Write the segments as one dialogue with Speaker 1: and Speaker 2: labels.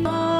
Speaker 1: Oh.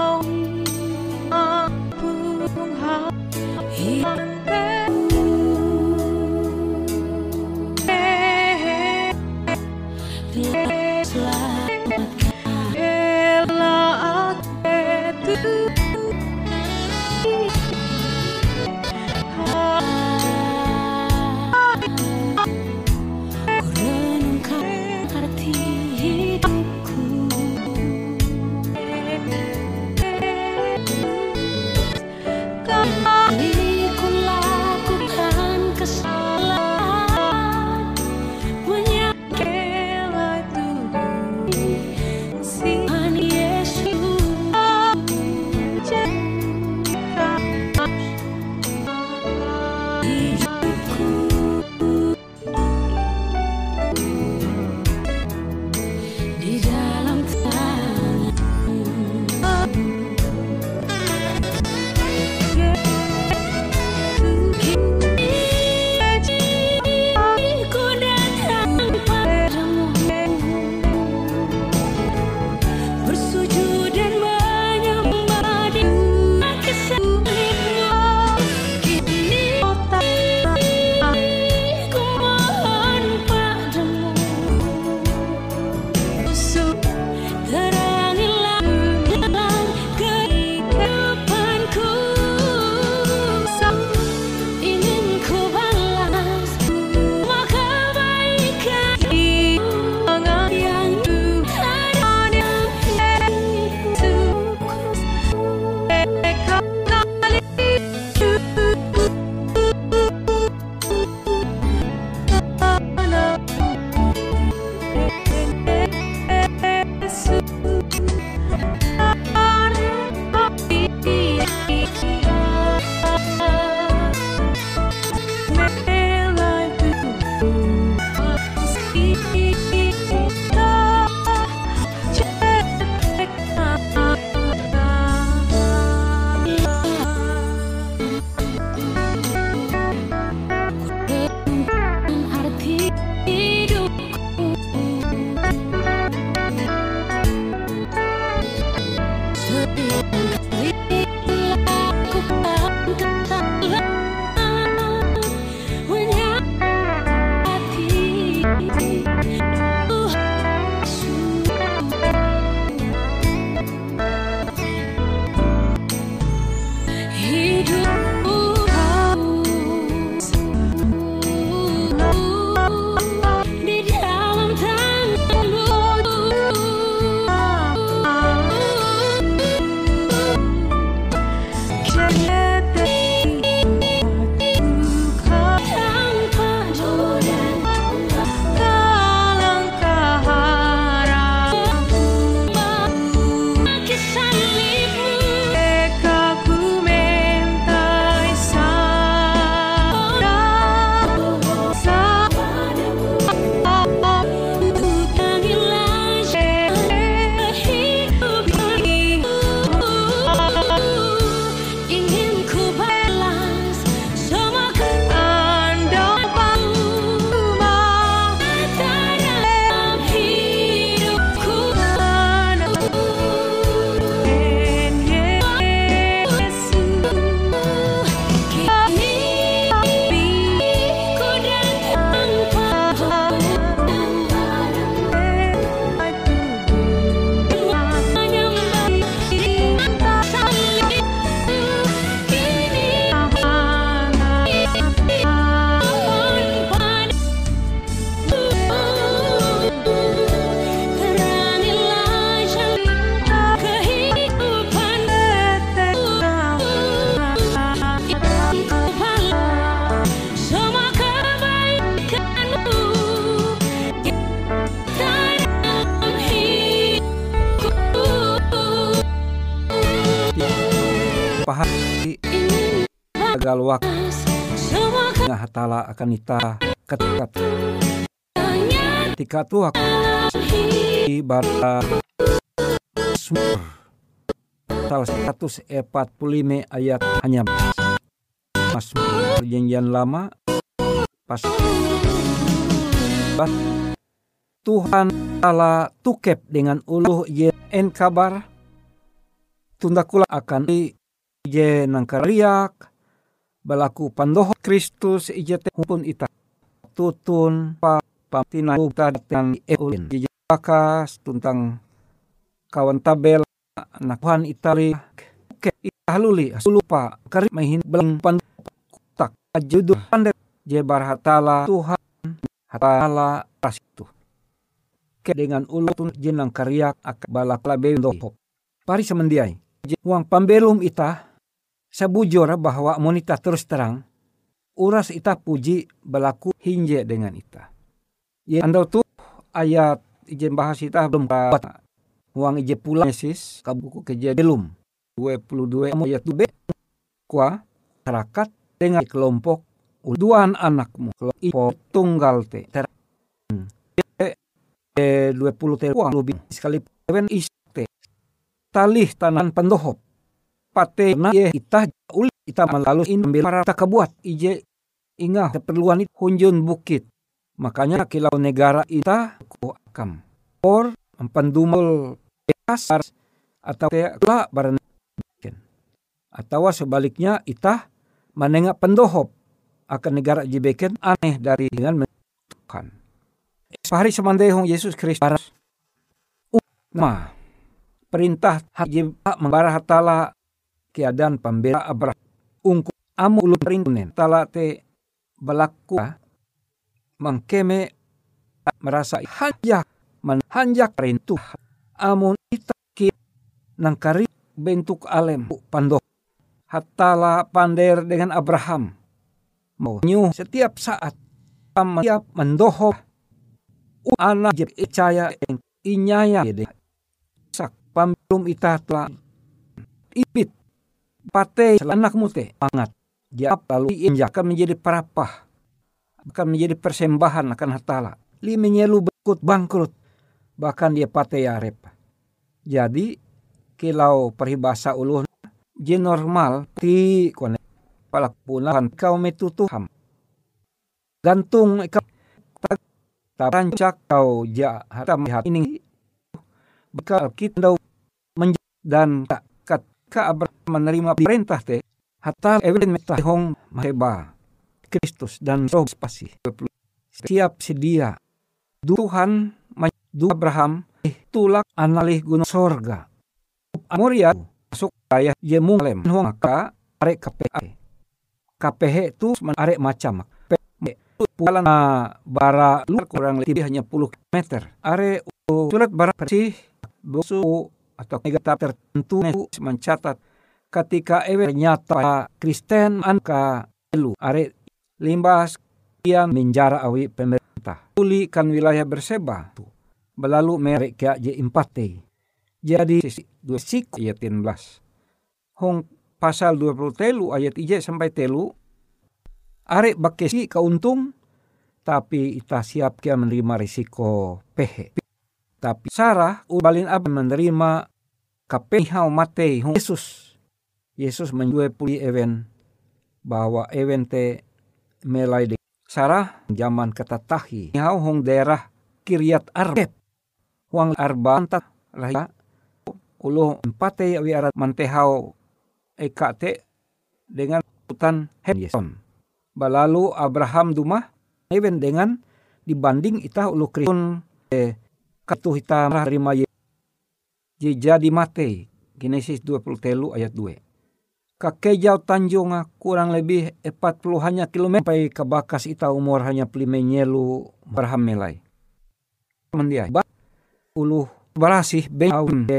Speaker 2: Gal waktu hatala akan ita ketika tika tu ibarat sumur pasal 145 ayat hanya mas perjanjian lama pas Tuhan Allah tukep dengan uluh ye en kabar tunda kula akan di je nangkariak balaku pandoho Kristus ije pun ita. Tutun pa patina uta dan eulin. Ije bakas tuntang kawan tabel anak Tuhan Itali ke italuli lupa kari mahin belang pan tak ajudu pandai je barhatala Tuhan hatala itu ke dengan ulutun jenang karyak ak balak labe dohop pari semendiai. Uang pambelum ita sabujur bahwa monita terus terang uras ita puji belaku hinje dengan ita ya andau tu ayat ijen bahas ita belum uang ije pula Yesus kabuku kejadian 22 ayat 2 kuah masyarakat dengan kelompok uduan anakmu. Kalau tunggal te ter e 20 te uang lebih sekali even iste talih tanan pendohop pate na ye ita uli ita melalui in ambil para kebuat ije inga keperluan itu hunjun bukit. Makanya kilau negara ita ku akam. Or empendumul kasar atau la barang atau sebaliknya ita menengah pendohop. Akan negara jibeken aneh dari dengan Tuhan. Sehari semandehong Yesus Kristus ma perintah haji membara hatala keadaan pembela abra ungku amu ulun perintunen tala te belaku mangkeme merasa hanjak menhanjak perintu amun ita ki nangkari bentuk alem pandoh. Hatala pander dengan Abraham. Mau setiap saat setiap mendoho. Anak jeb icaya yang inyaya sak pambelum ita telah ipit pate anak mute angat dia lalu injakan menjadi perapah akan menjadi persembahan akan hatala li menyelu berkut bangkrut. Bahkan dia pate yarep jadi kilau peribahasa uluh je normal ti kone palak punakan kau metutuham gantung ikau rancak kau ja hata melihat ini. Bekal kita dau dan tak ka menerima perintah te hatta event metahong maheba Kristus dan roh spasi siap sedia Tuhan du Abraham tulak analih gunung sorga. Amoria masuk ayah jemulem maka arek KPA KPH itu arek macam pulang bara luar kurang lebih hanya puluh meter. Are surat bara bersih busu atau negatif tertentu mencatat ketika ewe nyata Kristen anka elu are limbas yang menjara awi pemerintah. Pulihkan wilayah berseba. Belalu merek ya je empate jadi dua siku ayat 16 hong pasal 20 telu ayat ije sampai telu. Arek bakesi keuntung tapi ita siap kia menerima risiko pehe. Tapi Sarah ubalin ab menerima kapehau mate Yesus. Yesus menjual puli event bahwa event te melai de Sarah zaman ketatahi. Hau hong daerah Kiryat Arbet. Huang Arbantat lah ulu empate awi arat mantehau ekate dengan hutan Henyeson balalu Abraham Duma even dengan dibanding ita ulu kristun eh, katu hita terima ye jadi mate Genesis 20 telu ayat 2 Kakejau Tanjung kurang lebih 40 hanya kilometer sampai ke bakas ita umur hanya plimenyelu Abraham melai. Mendiai. Ulu berasih behaun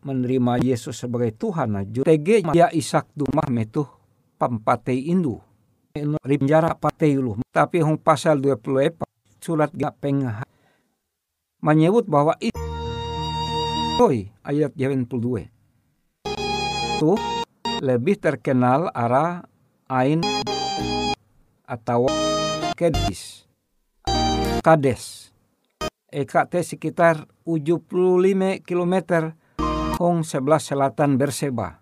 Speaker 2: menerima Yesus sebagai Tuhan. Jutege ya Isak dumah metuh pampatei indu rimjara patei ulu. Tapi hong pasal 20 surat gak pengah menyebut bahwa itu ayat 92 itu lebih terkenal arah
Speaker 1: Ain atau Kedis. Kades. Eka teh sekitar 75 km hong sebelah selatan Berseba.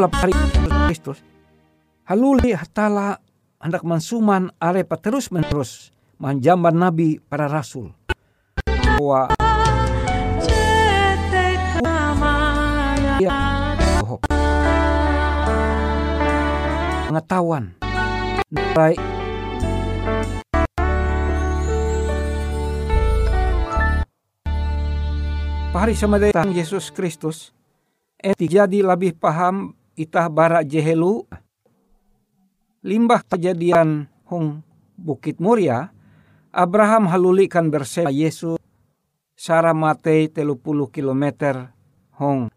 Speaker 2: Kula hari Kristus. Haluli hatala hendak mansuman arepa terus menerus manjamban nabi para rasul. Bahwa pengetahuan baik Pahari sama Yesus Kristus, eti jadi lebih paham itah bara jehelu limbah kejadian hong Bukit Muria, Abraham halulikan bersama Yesus Sarah mate telupuluh kilometer hong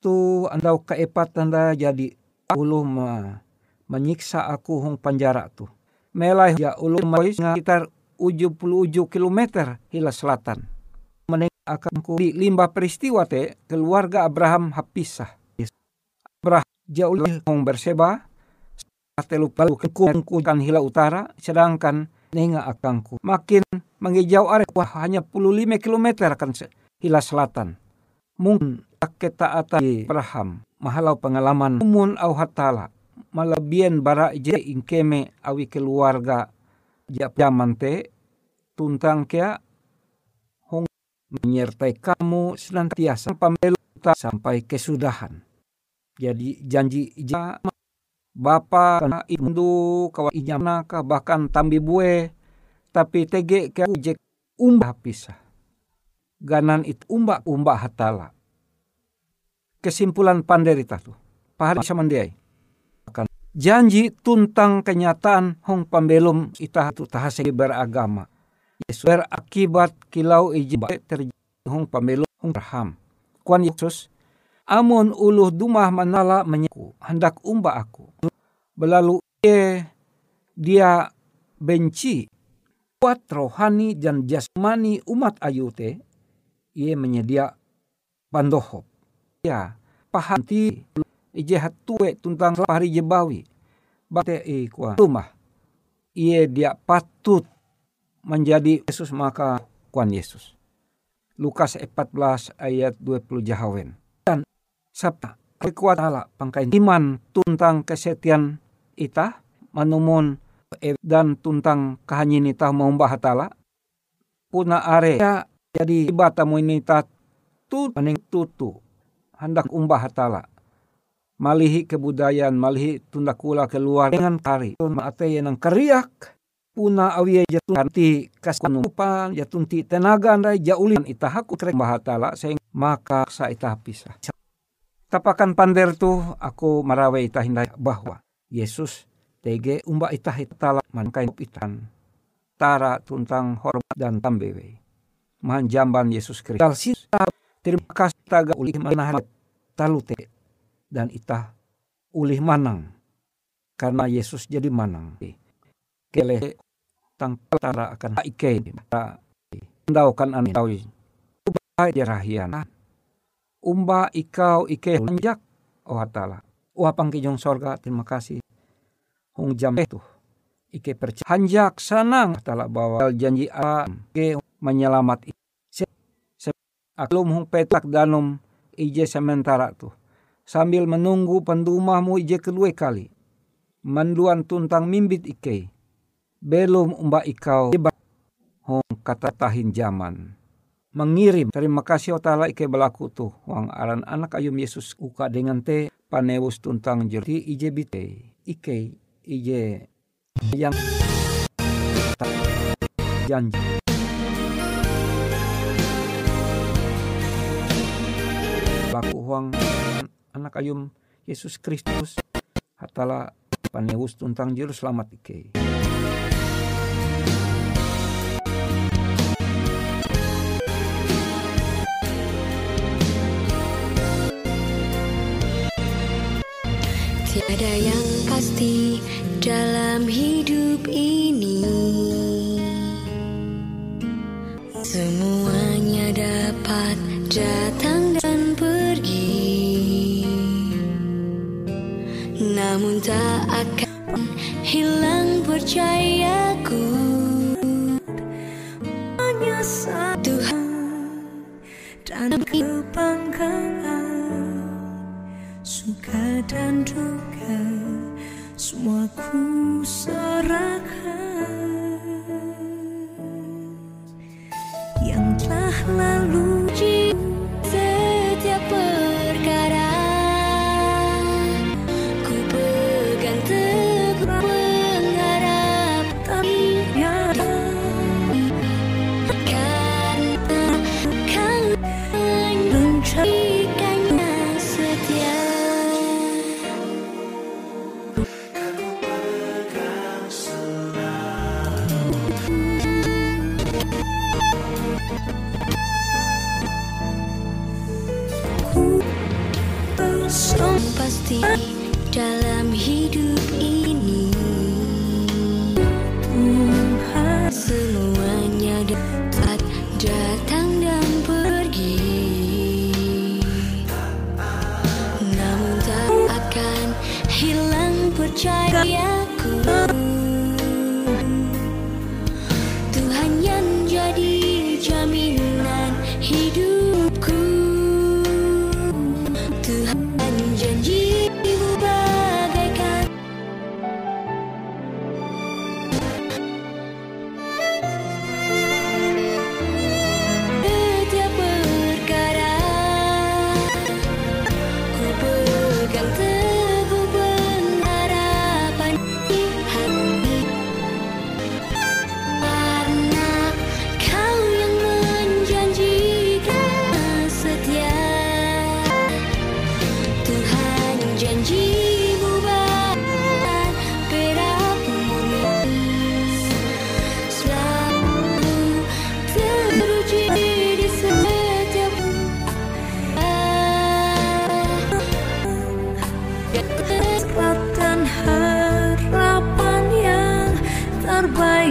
Speaker 2: tu andau keepat tanda jadi ulu ma, menyiksa aku hong penjara tu. Melai ya ulu sekitar uju puluh kilometer hila selatan akan ku di limbah peristiwa te keluarga Abraham hapisah. Abraham jauh hong berseba telu palu kan hila utara sedangkan nenga akangku. Makin mengijau are wah hanya puluh lima kilometer akan hila selatan. Mungkin kita atas Abraham mahalau pengalaman. Umun au hatala malabian bara je ingkeme awi keluarga. Zaman te tuntang kia menyertai kamu senantiasa. Pemilu sampai kesudahan. Jadi janji ija Bapa kena indu kawan inyamnaka bahkan tambi bue tapi tege ke ujek umbah pisah. Ganan itu umbak umbak hatala. Kesimpulan panderita tu. Pahari samandiai. Janji tuntang kenyataan hong pembelum itah tu tahase beragama Yesus akibat kilau iji terjadi hong pamelo hong raham. Kuan Yesus, amun uluh dumah manala menyaku, hendak umba aku. Belalu ia, dia benci kuat rohani dan jasmani umat ayute, ia menyedia pandohop. Ya, pahanti ije hatue tuntang pahari jebawi. Bate i kuan rumah. Ia dia patut menjadi Yesus maka kuan Yesus. Lukas 14 ayat 20 jahawen. Sabta kekuat Allah pangkain iman tuntang kesetian ita manumun dan tuntang kahanyin ita maumbah hatala puna are ya jadi ibata mo inita tu tutu hendak umbah hatala malihi kebudayaan malihi tunda kula keluar dengan kari maate yang keriak. Puna awi jatun kanti kaskunupan jatun ti tenaga andai jaulin itahaku krek bahatala sehingga maka sa itah pisah. Tapakan pander tu aku marawe itah hindai bahwa Yesus tege umba itah itala mankai itan tara tuntang hormat dan tambewe. Mahan jamban Yesus Kristus. Terima kasih taga ulih manahan talute dan itah ulih manang. Karena Yesus jadi manang. Kele tang tara akan ike ta ndau kan an tau ubah jerahian umba ikau ike lanjak oh hatala. Wah pangkijong sorga terima kasih. Hong jam itu. Ike percaya. Hanjak sanang. Hatala bawa janji a ke menyelamat se, se aklum hong petak danum ije sementara tu. Sambil menunggu pendumahmu ije kedua kali. Manduan tuntang mimbit ike. Belum umba ikau. Hong kata tahin zaman mengirim terima kasih otala ike belaku tu wang aran anak ayum Yesus uka dengan te panewus tuntang jerti ije bite ike ije yang janji baku huang anak ayum Yesus Kristus hatala panewus tuntang juru selamat ike.
Speaker 3: Tiada yang pasti dalam hidup ini. Semuanya dapat datang dan pergi. Namun tak akan hilang percayaku. Satu Tuhan dan kebanggaan
Speaker 4: suka dan duka semua ku serahkan. Yang telah lalu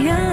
Speaker 3: am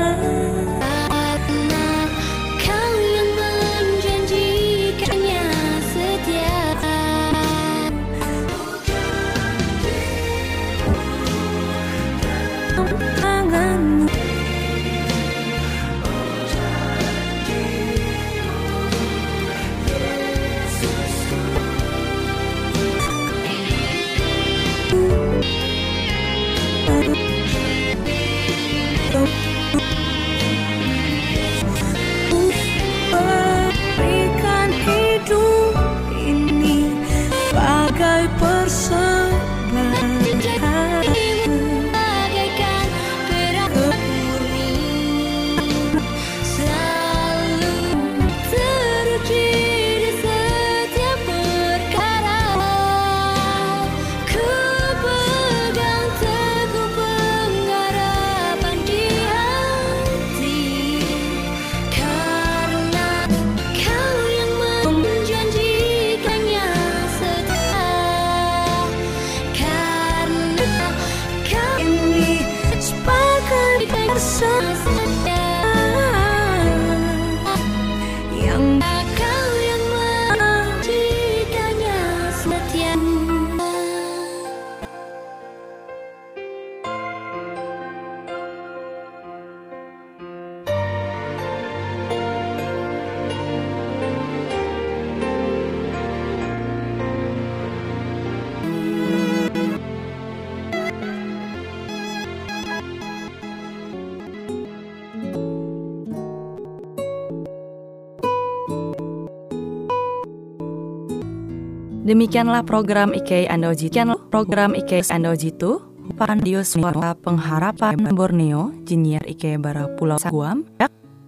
Speaker 5: Demikianlah program IK Ando Jitu. Program IK Ando Jitu. Pandio Suara Pengharapan Borneo, Jinier IK Bara Pulau Guam,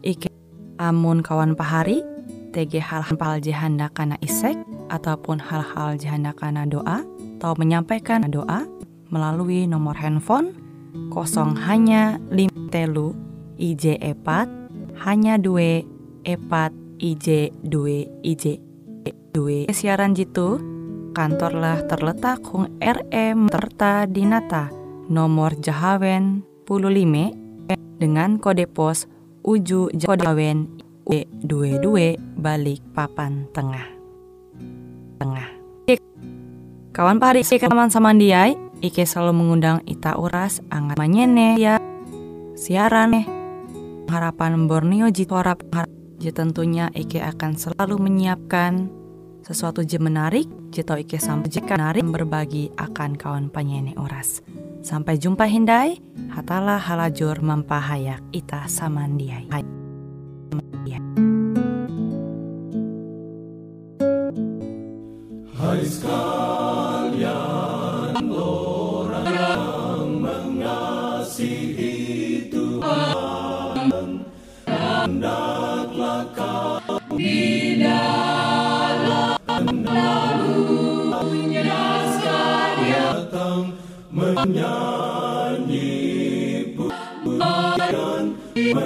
Speaker 5: IK Amun Kawan Pahari, TG hal-hal jahanda kana isek, ataupun hal-hal jahanda kana doa, atau menyampaikan doa melalui nomor handphone kosong hanya lim telu IJ epat hanya dua epat IJ dua IJ dua siaran jitu kantorlah terletak hung RM Terta Dinata nomor Jahawen 15 dengan kode pos Uju Jahawen E22 balik papan tengah. Tengah. Kawan pari kaman samandiai Ike selalu mengundang Ita Uras angat manyene ya. Siaran eh. Harapan Borneo Ji tentunya Ike akan selalu menyiapkan sesuatu je menarik, jito ike sampai jika menarik berbagi akan kawan penyanyi oras. Sampai jumpa hindai, hatalah halajur mempahayak ita samandiai.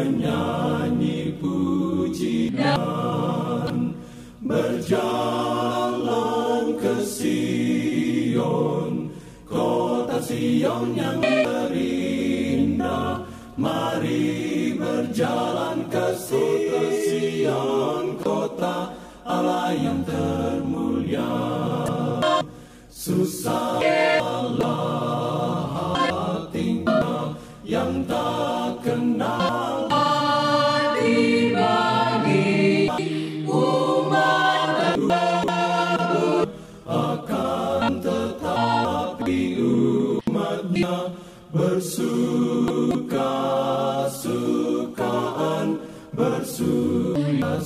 Speaker 1: Menyanyi pujian berjalan ke Sion. Kota Sion yang terindah mari berjalan ke Sion. Kota Allah yang termulia. Susah bersuka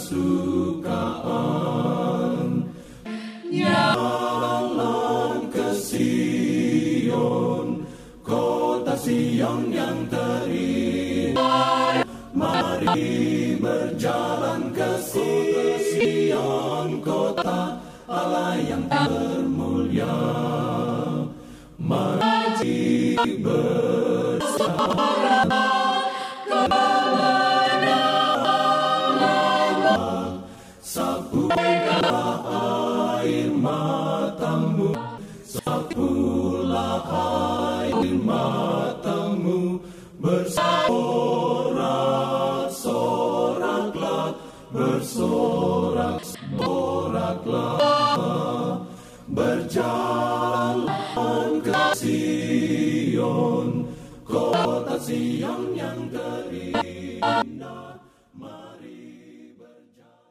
Speaker 1: sukaan jalan ke Sion kota Sion yang terindah mari berjalan ke Sion kota Allah yang termulia mari bersama